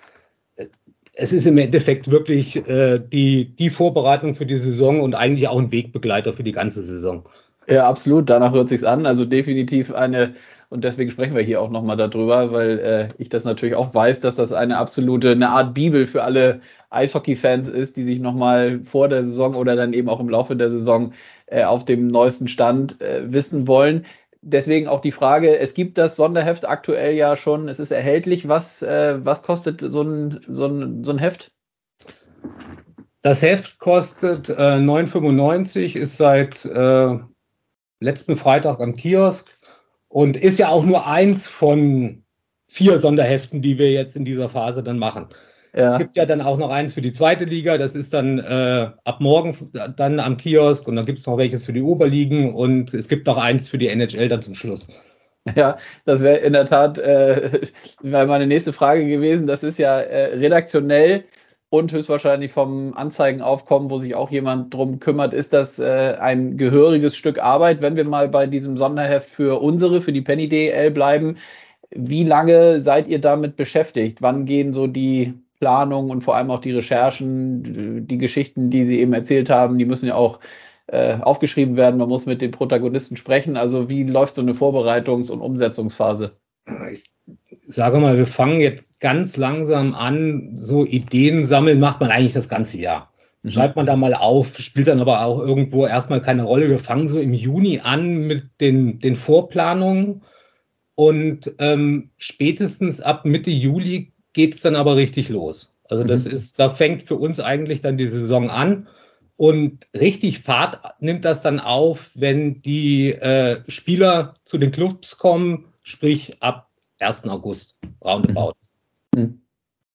Es ist im Endeffekt wirklich äh, die, die Vorbereitung für die Saison und eigentlich auch ein Wegbegleiter für die ganze Saison. Ja, absolut. Danach hört sich's an. Also definitiv eine und deswegen sprechen wir hier auch nochmal darüber, weil äh, ich das natürlich auch weiß, dass das eine absolute, eine Art Bibel für alle Eishockey-Fans ist, die sich nochmal vor der Saison oder dann eben auch im Laufe der Saison äh, auf dem neuesten Stand äh, wissen wollen. Deswegen auch die Frage, es gibt das Sonderheft aktuell ja schon, es ist erhältlich. Was, äh, was kostet so ein, so, ein, so ein Heft? Das Heft kostet äh, 9,95, ist seit äh, letzten Freitag am Kiosk und ist ja auch nur eins von vier Sonderheften, die wir jetzt in dieser Phase dann machen. Ja. Es gibt ja dann auch noch eins für die zweite Liga, das ist dann äh, ab morgen dann am Kiosk und dann gibt es noch welches für die Oberligen und es gibt noch eins für die NHL dann zum Schluss. Ja, das wäre in der Tat äh, meine nächste Frage gewesen. Das ist ja äh, redaktionell und höchstwahrscheinlich vom Anzeigenaufkommen, wo sich auch jemand drum kümmert, ist das äh, ein gehöriges Stück Arbeit. Wenn wir mal bei diesem Sonderheft für unsere, für die Penny DL bleiben, wie lange seid ihr damit beschäftigt? Wann gehen so die Planungen und vor allem auch die Recherchen, die Geschichten, die Sie eben erzählt haben, die müssen ja auch äh, aufgeschrieben werden. Man muss mit den Protagonisten sprechen. Also wie läuft so eine Vorbereitungs- und Umsetzungsphase? Ich sage mal, wir fangen jetzt ganz langsam an, so Ideen sammeln macht man eigentlich das ganze Jahr. Mhm. Schreibt man da mal auf, spielt dann aber auch irgendwo erstmal keine Rolle. Wir fangen so im Juni an mit den, den Vorplanungen und ähm, spätestens ab Mitte Juli geht es dann aber richtig los. Also das mhm. ist, da fängt für uns eigentlich dann die Saison an. Und richtig Fahrt nimmt das dann auf, wenn die äh, Spieler zu den Clubs kommen, sprich ab 1. August, roundabout. Mhm.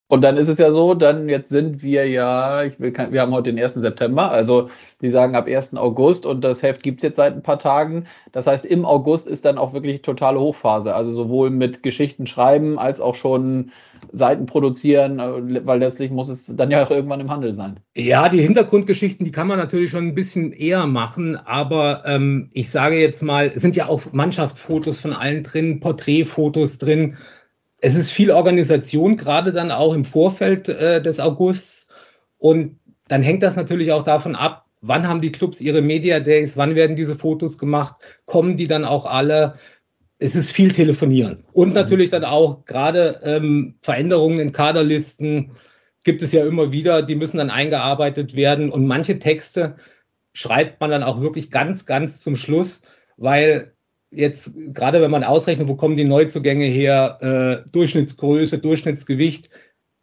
Und dann ist es ja so, dann jetzt sind wir ja, ich will, wir haben heute den 1. September, also die sagen ab 1. August und das Heft gibt es jetzt seit ein paar Tagen. Das heißt, im August ist dann auch wirklich totale Hochphase, also sowohl mit Geschichten schreiben als auch schon Seiten produzieren, äh, weil letztlich muss es dann ja auch irgendwann im Handel sein. Ja, die Hintergrundgeschichten, die kann man natürlich schon ein bisschen eher machen, aber ähm, ich sage jetzt mal, es sind ja auch Mannschaftsfotos von allen drin, Porträtfotos drin es ist viel Organisation, gerade dann auch im Vorfeld äh, des Augusts. Und dann hängt das natürlich auch davon ab, wann haben die Clubs ihre Media Days, wann werden diese Fotos gemacht, kommen die dann auch alle. Es ist viel telefonieren. Und mhm. natürlich dann auch gerade ähm, Veränderungen in Kaderlisten gibt es ja immer wieder, die müssen dann eingearbeitet werden. Und manche Texte schreibt man dann auch wirklich ganz, ganz zum Schluss, weil jetzt gerade wenn man ausrechnet, wo kommen die Neuzugänge her, äh, Durchschnittsgröße, Durchschnittsgewicht,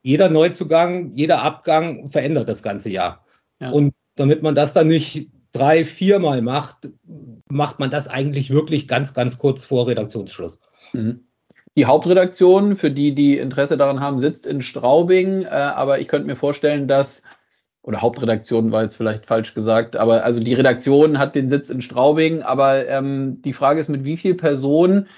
jeder Neuzugang, jeder Abgang verändert das ganze Jahr. Ja. Und damit man das dann nicht drei, viermal macht, macht man das eigentlich wirklich ganz, ganz kurz vor Redaktionsschluss. Mhm. Die Hauptredaktion, für die, die Interesse daran haben, sitzt in Straubing, äh, aber ich könnte mir vorstellen, dass oder Hauptredaktion war jetzt vielleicht falsch gesagt, aber also die Redaktion hat den Sitz in Straubing, aber ähm, die Frage ist, mit wie vielen Personen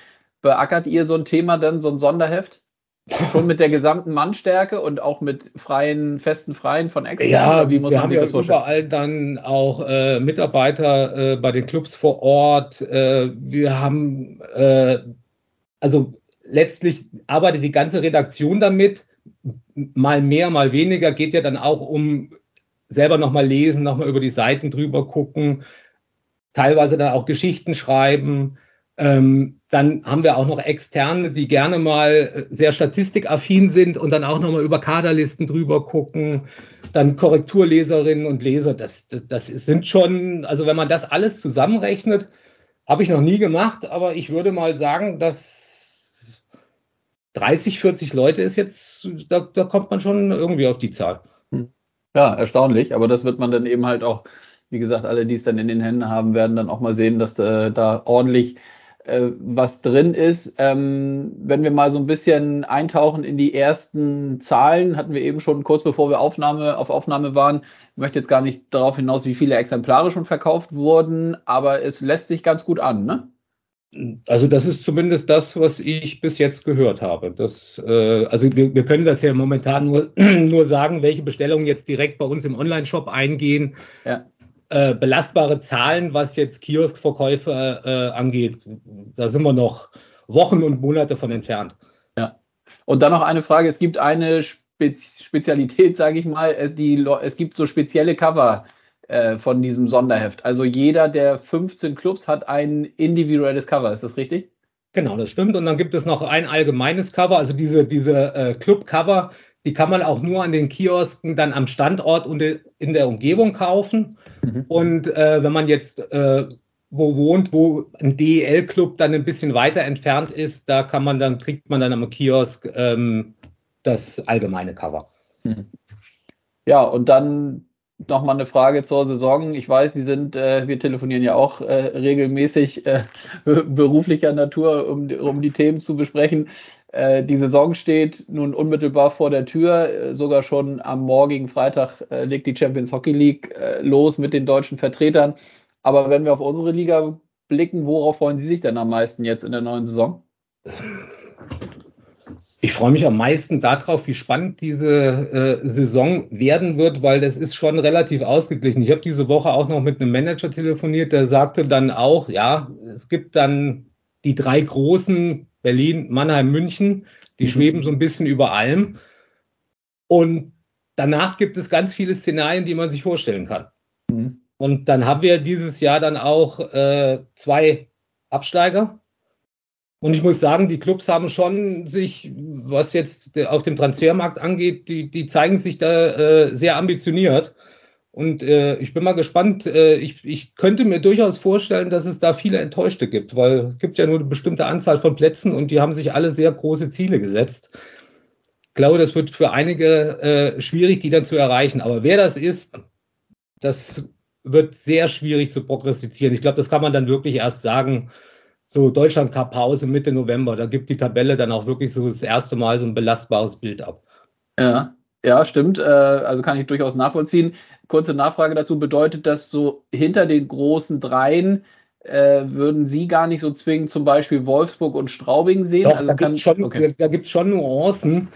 beackert ihr so ein Thema dann, so ein Sonderheft? Schon mit der gesamten Mannstärke und auch mit freien, festen Freien von extern? Ja, wie muss wir man sich das vorstellen? überall dann auch äh, Mitarbeiter äh, bei den Clubs vor Ort. Äh, wir haben, äh, also letztlich arbeitet die ganze Redaktion damit. Mal mehr, mal weniger geht ja dann auch um selber nochmal lesen, nochmal über die Seiten drüber gucken, teilweise dann auch Geschichten schreiben. Ähm, dann haben wir auch noch Externe, die gerne mal äh, sehr statistikaffin sind und dann auch nochmal über Kaderlisten drüber gucken. Dann Korrekturleserinnen und Leser. Das, das, das sind schon, also wenn man das alles zusammenrechnet, habe ich noch nie gemacht, aber ich würde mal sagen, dass 30, 40 Leute ist jetzt, da, da kommt man schon irgendwie auf die Zahl. Ja, erstaunlich, aber das wird man dann eben halt auch, wie gesagt, alle, die es dann in den Händen haben, werden dann auch mal sehen, dass da, da ordentlich äh, was drin ist. Ähm, wenn wir mal so ein bisschen eintauchen in die ersten Zahlen, hatten wir eben schon kurz bevor wir Aufnahme, auf Aufnahme waren. Ich möchte jetzt gar nicht darauf hinaus, wie viele Exemplare schon verkauft wurden, aber es lässt sich ganz gut an, ne? Also das ist zumindest das, was ich bis jetzt gehört habe. Das, äh, also wir, wir, können das ja momentan nur, nur sagen, welche Bestellungen jetzt direkt bei uns im Online-Shop eingehen. Ja. Äh, belastbare Zahlen, was jetzt Kioskverkäufe äh, angeht, da sind wir noch Wochen und Monate von entfernt. Ja. Und dann noch eine Frage: Es gibt eine Spez Spezialität, sage ich mal. Es, die, es gibt so spezielle Cover äh, von diesem Sonderheft. Also jeder der 15 Clubs hat ein individuelles Cover. Ist das richtig? Genau, das stimmt. Und dann gibt es noch ein allgemeines Cover. Also diese, diese äh, Club-Cover, die kann man auch nur an den Kiosken dann am Standort und in der Umgebung kaufen. Mhm. Und äh, wenn man jetzt äh, wo wohnt, wo ein DEL-Club dann ein bisschen weiter entfernt ist, da kann man dann, kriegt man dann am Kiosk ähm, das allgemeine Cover. Mhm. Ja, und dann nochmal eine Frage zur Saison. Ich weiß, Sie sind, äh, wir telefonieren ja auch äh, regelmäßig äh, beruflicher Natur, um, um die Themen zu besprechen. Äh, die Saison steht nun unmittelbar vor der Tür. Äh, sogar schon am morgigen Freitag äh, legt die Champions Hockey League los mit den deutschen Vertretern. Aber wenn wir auf unsere Liga blicken, worauf freuen Sie sich denn am meisten jetzt in der neuen Saison? Ich freue mich am meisten darauf, wie spannend diese äh, Saison werden wird, weil das ist schon relativ ausgeglichen. Ich habe diese Woche auch noch mit einem Manager telefoniert, der sagte dann auch, ja, es gibt dann die drei großen, Berlin, Mannheim, München, die mhm. schweben so ein bisschen über allem. Und danach gibt es ganz viele Szenarien, die man sich vorstellen kann. Mhm. Und dann haben wir dieses Jahr dann auch äh, zwei Absteiger und ich muss sagen, die Clubs haben schon sich, was jetzt auf dem Transfermarkt angeht, die, die zeigen sich da äh, sehr ambitioniert. Und äh, ich bin mal gespannt. Äh, ich, ich könnte mir durchaus vorstellen, dass es da viele Enttäuschte gibt, weil es gibt ja nur eine bestimmte Anzahl von Plätzen und die haben sich alle sehr große Ziele gesetzt. Ich glaube, das wird für einige äh, schwierig, die dann zu erreichen. Aber wer das ist, das wird sehr schwierig zu prognostizieren. Ich glaube, das kann man dann wirklich erst sagen, so Deutschland Cup Pause Mitte November. Da gibt die Tabelle dann auch wirklich so das erste Mal so ein belastbares Bild ab. Ja, ja, stimmt. Äh, also kann ich durchaus nachvollziehen. Kurze Nachfrage dazu: Bedeutet das so hinter den großen Dreien? Äh, würden Sie gar nicht so zwingend zum Beispiel Wolfsburg und Straubing sehen? Doch, also da gibt es schon, okay. schon Nuancen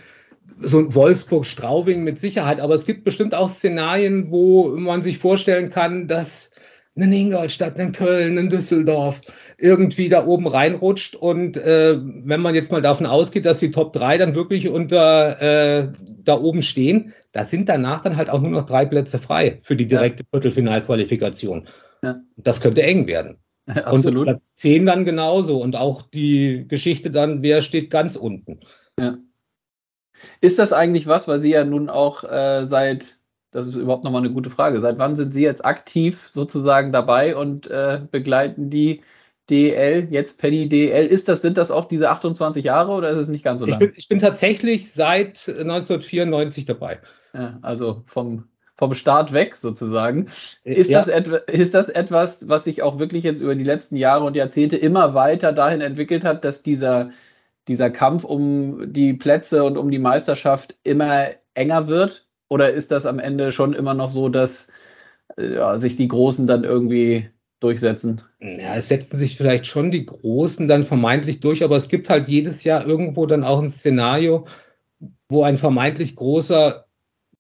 so Wolfsburg, Straubing mit Sicherheit, aber es gibt bestimmt auch Szenarien, wo man sich vorstellen kann, dass ein Ingolstadt, ein Köln, ein Düsseldorf irgendwie da oben reinrutscht. Und äh, wenn man jetzt mal davon ausgeht, dass die Top 3 dann wirklich unter äh, da oben stehen, da sind danach dann halt auch nur noch drei Plätze frei für die direkte ja. Viertelfinalqualifikation. Ja. Das könnte eng werden. Ja, absolut. Und Platz 10 dann genauso. Und auch die Geschichte dann, wer steht ganz unten. Ja. Ist das eigentlich was, weil Sie ja nun auch äh, seit das ist überhaupt nochmal eine gute Frage. Seit wann sind Sie jetzt aktiv sozusagen dabei und äh, begleiten die DL, jetzt Penny DL? Ist das, sind das auch diese 28 Jahre oder ist es nicht ganz so lange? Ich bin, ich bin tatsächlich seit 1994 dabei. Ja, also vom, vom Start weg sozusagen. Ist, ja. das ist das etwas, was sich auch wirklich jetzt über die letzten Jahre und Jahrzehnte immer weiter dahin entwickelt hat, dass dieser, dieser Kampf um die Plätze und um die Meisterschaft immer enger wird? Oder ist das am Ende schon immer noch so, dass äh, ja, sich die Großen dann irgendwie durchsetzen? Ja, es setzen sich vielleicht schon die Großen dann vermeintlich durch, aber es gibt halt jedes Jahr irgendwo dann auch ein Szenario, wo ein vermeintlich großer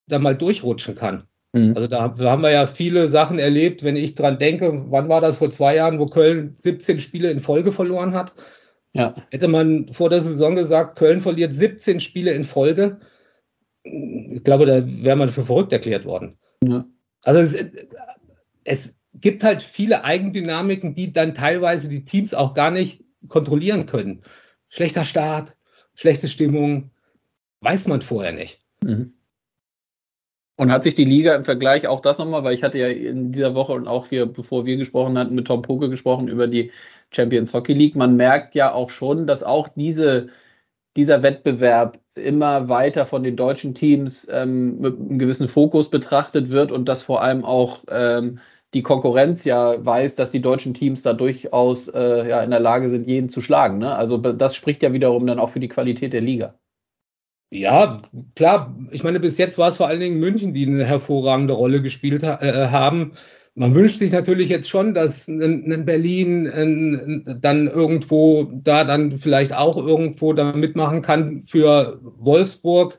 da mal durchrutschen kann. Mhm. Also da, da, haben wir ja viele Sachen erlebt, wenn ich dran denke, wann war das vor zwei Jahren, wo Köln 17 Spiele in Folge verloren hat? Ja. Hätte man vor der Saison gesagt, Köln verliert 17 Spiele in Folge, ich glaube, da wäre man für verrückt erklärt worden. Ja. Also es, es, gibt halt viele Eigendynamiken, die dann teilweise die Teams auch gar nicht kontrollieren können. Schlechter Start, schlechte Stimmung, weiß man vorher nicht. Mhm. Und hat sich die Liga im Vergleich auch das nochmal, weil ich hatte ja in dieser Woche und auch hier, bevor wir gesprochen hatten, mit Tom Poke gesprochen über die Champions Hockey League. Man merkt ja auch schon, dass auch diese dieser Wettbewerb immer weiter von den deutschen Teams ähm, mit einem gewissen Fokus betrachtet wird und dass vor allem auch ähm, die Konkurrenz ja weiß, dass die deutschen Teams da durchaus äh, ja, in der Lage sind, jeden zu schlagen. Ne? Also das spricht ja wiederum dann auch für die Qualität der Liga. Ja, klar. Ich meine, bis jetzt war es vor allen Dingen München, die eine hervorragende Rolle gespielt ha äh, haben. Man wünscht sich natürlich jetzt schon, dass ein, Berlin dann irgendwo da dann vielleicht auch irgendwo da mitmachen kann für Wolfsburg.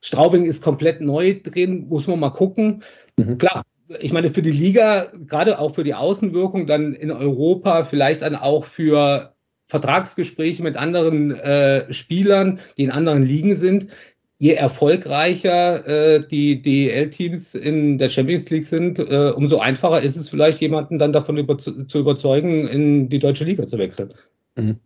Straubing ist komplett neu drin, muss man mal gucken. Mhm. Klar, ich meine, für die Liga, gerade auch für die Außenwirkung dann in Europa, vielleicht dann auch für Vertragsgespräche mit anderen äh, Spielern, die in anderen Ligen sind, je erfolgreicher äh, die DEL-Teams in der Champions League sind, äh, umso einfacher ist es vielleicht, jemanden dann davon über zu überzeugen, in die deutsche Liga zu wechseln. Mhm.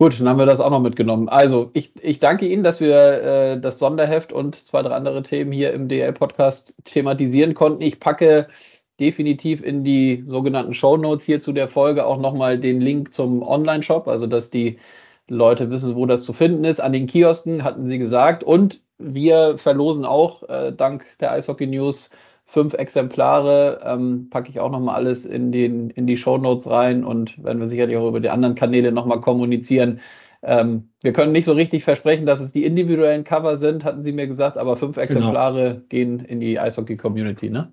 Gut, dann haben wir das auch noch mitgenommen. Also, ich, ich danke Ihnen, dass wir äh, das Sonderheft und zwei, drei andere Themen hier im DL-Podcast thematisieren konnten. Ich packe definitiv in die sogenannten Show Notes hier zu der Folge auch nochmal den Link zum Online-Shop, also dass die Leute wissen, wo das zu finden ist. An den Kiosken hatten sie gesagt. Und wir verlosen auch äh, dank der Eishockey News fünf Exemplare. Ähm, packe ich auch nochmal alles in, den, in die Show Notes rein und werden wir sicherlich auch über die anderen Kanäle nochmal kommunizieren. Ähm, wir können nicht so richtig versprechen, dass es die individuellen Cover sind, hatten sie mir gesagt, aber fünf genau. Exemplare genau. gehen in die Eishockey-Community, ne?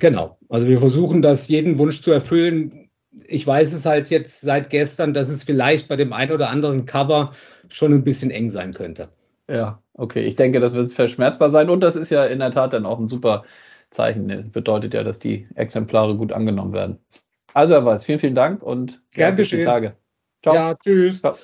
Genau. Also wir versuchen das jeden Wunsch zu erfüllen. Ich weiß es halt jetzt seit gestern, dass es vielleicht bei dem einen oder anderen Cover schon ein bisschen eng sein könnte. Ja, okay. Ich denke, das wird verschmerzbar sein und das ist ja in der Tat dann auch ein super Zeichen. Bedeutet ja, dass die Exemplare gut angenommen werden. Also, Herr Weiß, vielen, vielen Dank und gerne bis die Tage. Ciao. Ja, tschüss. Ciao.